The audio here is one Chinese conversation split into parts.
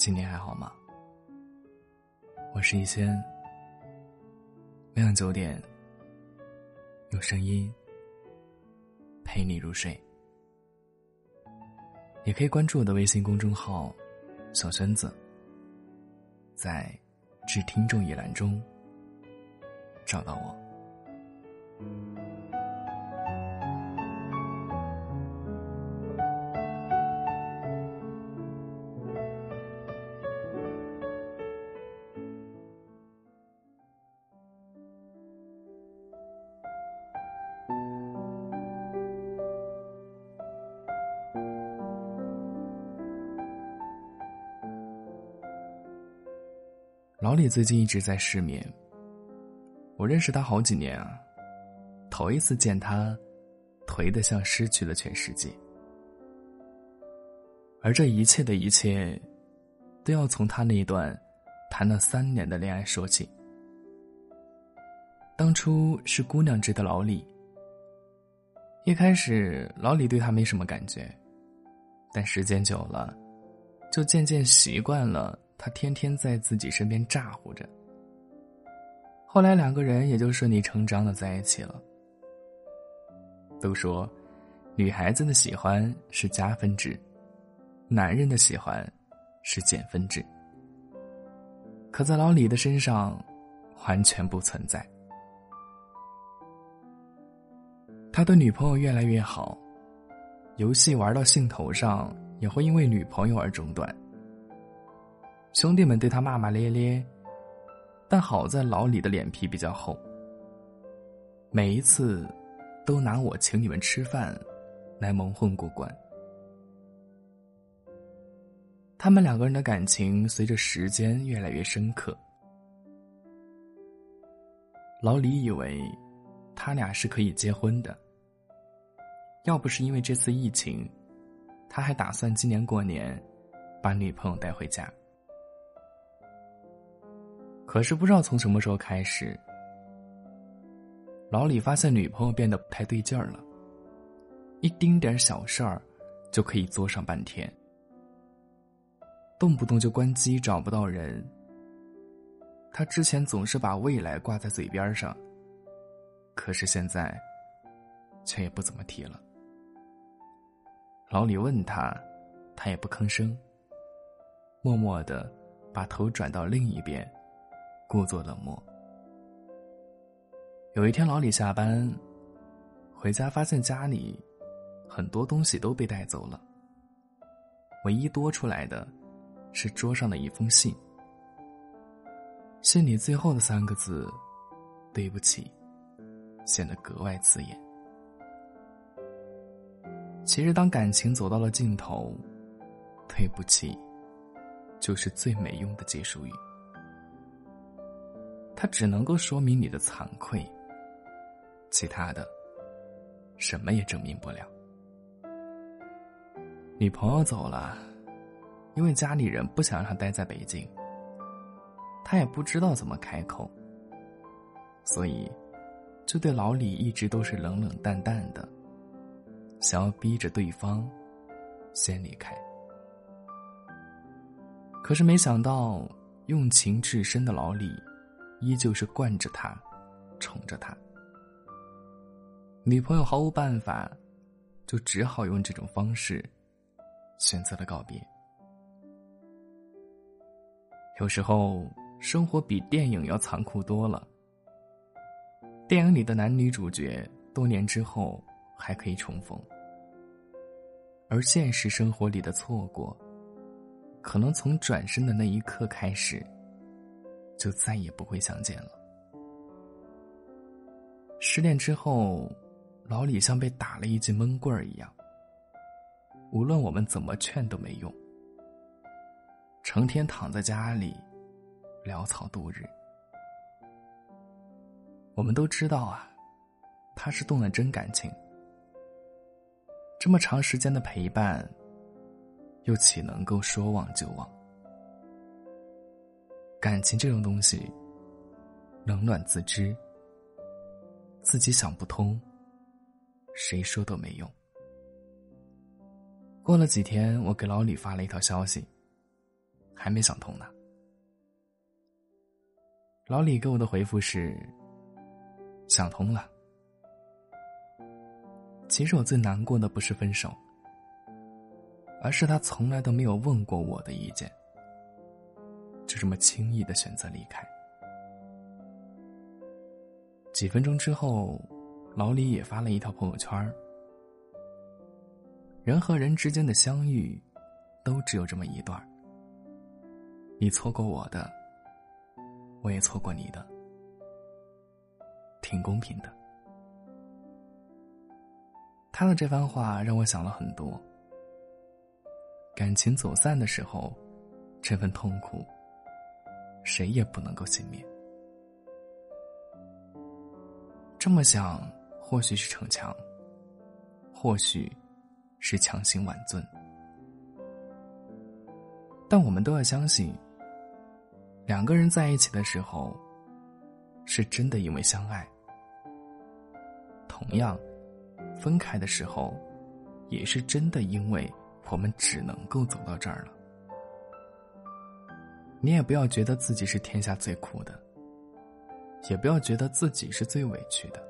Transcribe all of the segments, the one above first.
今年还好吗？我是一仙。每晚九点，用声音陪你入睡。也可以关注我的微信公众号“小轩子”，在“致听众”一栏中找到我。老李最近一直在失眠。我认识他好几年啊，头一次见他，颓得像失去了全世界。而这一切的一切，都要从他那一段谈了三年的恋爱说起。当初是姑娘追的老李。一开始老李对他没什么感觉，但时间久了，就渐渐习惯了。他天天在自己身边咋呼着。后来两个人也就顺理成章的在一起了。都说，女孩子的喜欢是加分制，男人的喜欢是减分制。可在老李的身上，完全不存在。他对女朋友越来越好，游戏玩到兴头上，也会因为女朋友而中断。兄弟们对他骂骂咧咧，但好在老李的脸皮比较厚。每一次，都拿我请你们吃饭，来蒙混过关。他们两个人的感情随着时间越来越深刻。老李以为，他俩是可以结婚的。要不是因为这次疫情，他还打算今年过年，把女朋友带回家。可是不知道从什么时候开始，老李发现女朋友变得不太对劲儿了。一丁点小事儿，就可以作上半天，动不动就关机找不到人。他之前总是把未来挂在嘴边上，可是现在，却也不怎么提了。老李问他，他也不吭声，默默的把头转到另一边。故作冷漠。有一天，老李下班回家，发现家里很多东西都被带走了，唯一多出来的是桌上的一封信。信里最后的三个字“对不起”显得格外刺眼。其实，当感情走到了尽头，“对不起”就是最没用的结束语。它只能够说明你的惭愧，其他的，什么也证明不了。女朋友走了，因为家里人不想让他待在北京，他也不知道怎么开口，所以，就对老李一直都是冷冷淡淡的，想要逼着对方先离开。可是没想到，用情至深的老李。依旧是惯着他，宠着他。女朋友毫无办法，就只好用这种方式，选择了告别。有时候，生活比电影要残酷多了。电影里的男女主角多年之后还可以重逢，而现实生活里的错过，可能从转身的那一刻开始。就再也不会相见了。失恋之后，老李像被打了一记闷棍儿一样。无论我们怎么劝都没用，成天躺在家里，潦草度日。我们都知道啊，他是动了真感情。这么长时间的陪伴，又岂能够说忘就忘？感情这种东西，冷暖自知。自己想不通，谁说都没用。过了几天，我给老李发了一条消息，还没想通呢。老李给我的回复是：想通了。其实我最难过的不是分手，而是他从来都没有问过我的意见，就这么轻易的选择离开。几分钟之后，老李也发了一条朋友圈人和人之间的相遇，都只有这么一段你错过我的，我也错过你的，挺公平的。他的这番话让我想了很多。感情走散的时候，这份痛苦，谁也不能够幸免。这么想，或许是逞强，或许是强行挽尊，但我们都要相信，两个人在一起的时候，是真的因为相爱。同样。分开的时候，也是真的，因为我们只能够走到这儿了。你也不要觉得自己是天下最苦的，也不要觉得自己是最委屈的。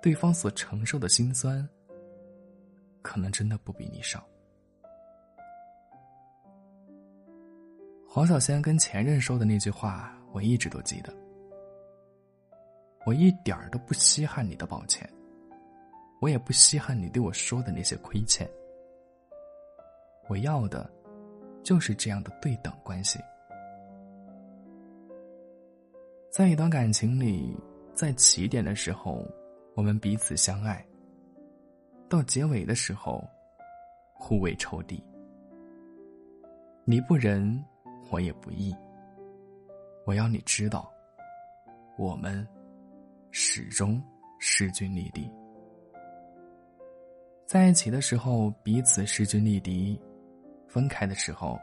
对方所承受的心酸，可能真的不比你少。黄小仙跟前任说的那句话，我一直都记得。我一点儿都不稀罕你的抱歉。我也不稀罕你对我说的那些亏欠，我要的，就是这样的对等关系。在一段感情里，在起点的时候，我们彼此相爱；到结尾的时候，互为仇敌。你不仁，我也不义。我要你知道，我们始终势均力敌。在一起的时候彼此势均力敌，分开的时候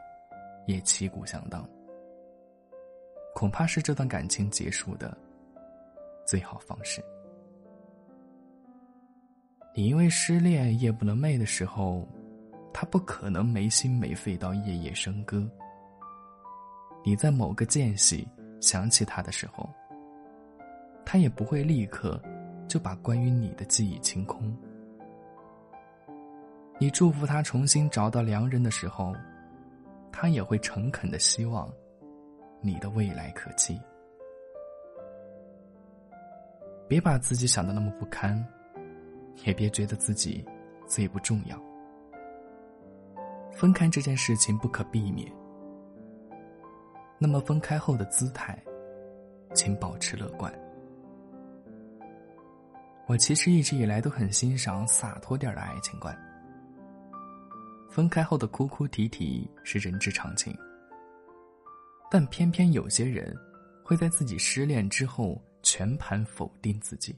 也旗鼓相当。恐怕是这段感情结束的最好方式。你因为失恋夜不能寐的时候，他不可能没心没肺到夜夜笙歌。你在某个间隙想起他的时候，他也不会立刻就把关于你的记忆清空。你祝福他重新找到良人的时候，他也会诚恳的希望你的未来可期。别把自己想的那么不堪，也别觉得自己最不重要。分开这件事情不可避免，那么分开后的姿态，请保持乐观。我其实一直以来都很欣赏洒脱点的爱情观。分开后的哭哭啼啼是人之常情，但偏偏有些人会在自己失恋之后全盘否定自己。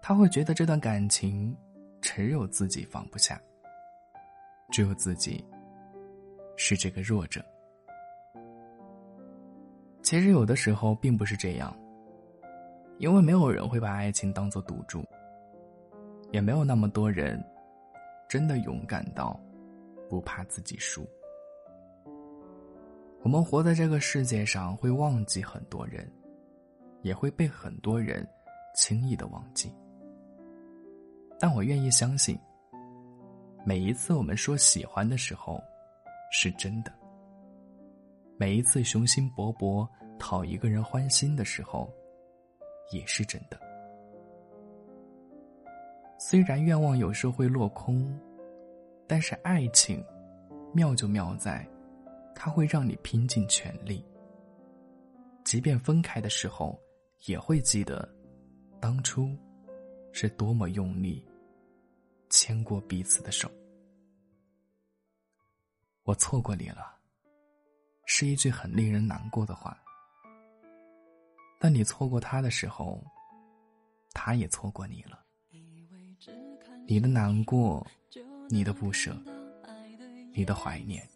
他会觉得这段感情只有自己放不下，只有自己是这个弱者。其实有的时候并不是这样，因为没有人会把爱情当做赌注，也没有那么多人。真的勇敢到不怕自己输。我们活在这个世界上，会忘记很多人，也会被很多人轻易的忘记。但我愿意相信，每一次我们说喜欢的时候，是真的；每一次雄心勃勃讨一个人欢心的时候，也是真的。虽然愿望有时候会落空，但是爱情妙就妙在，它会让你拼尽全力。即便分开的时候，也会记得当初是多么用力牵过彼此的手。我错过你了，是一句很令人难过的话。但你错过他的时候，他也错过你了。你的难过，你的不舍，你的怀念，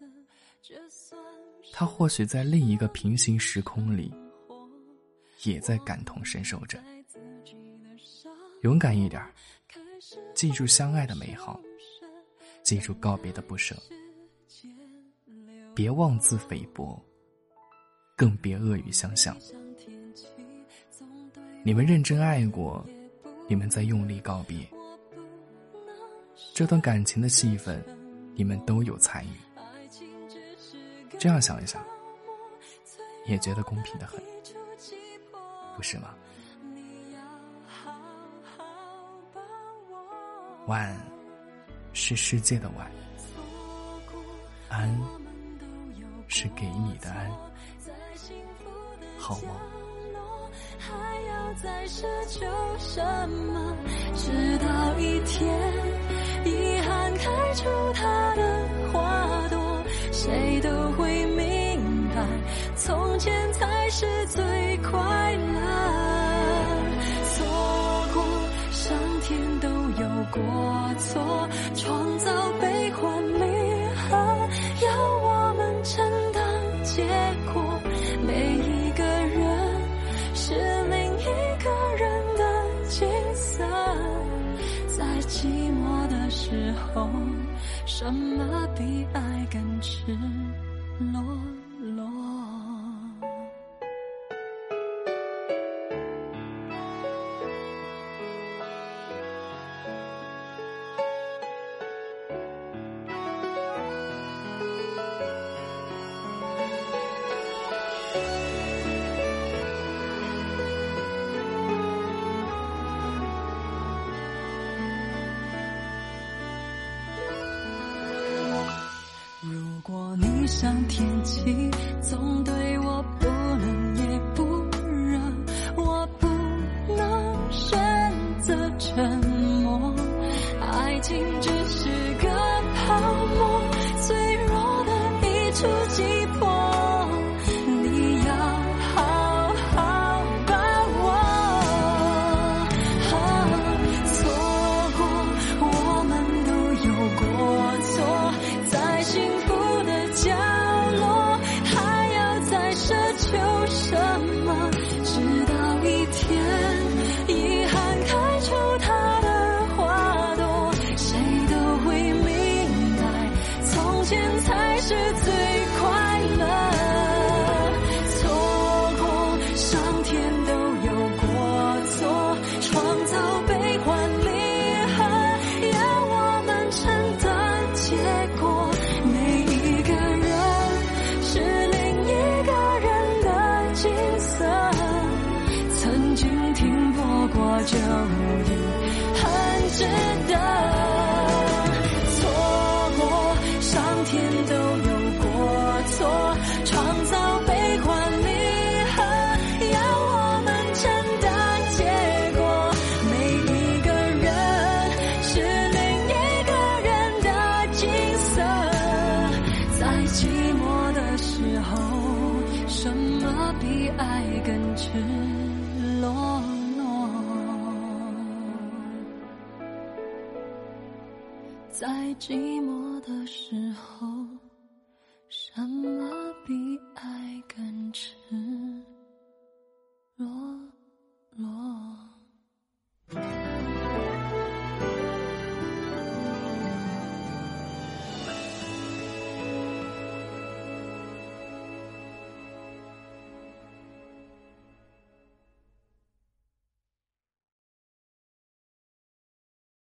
他或许在另一个平行时空里，也在感同身受着。勇敢一点，记住相爱的美好，记住告别的不舍，别妄自菲薄，更别恶语相向。你们认真爱过，你们在用力告别。这段感情的戏份，你们都有参与。这样想一想，也觉得公平的很，不是吗？晚是世界的晚，安是给你的安，好吗。还要再奢求什么？直到一天，遗憾开出它的花朵，谁都会明白，从前才是最快什么比爱更赤像天气，总对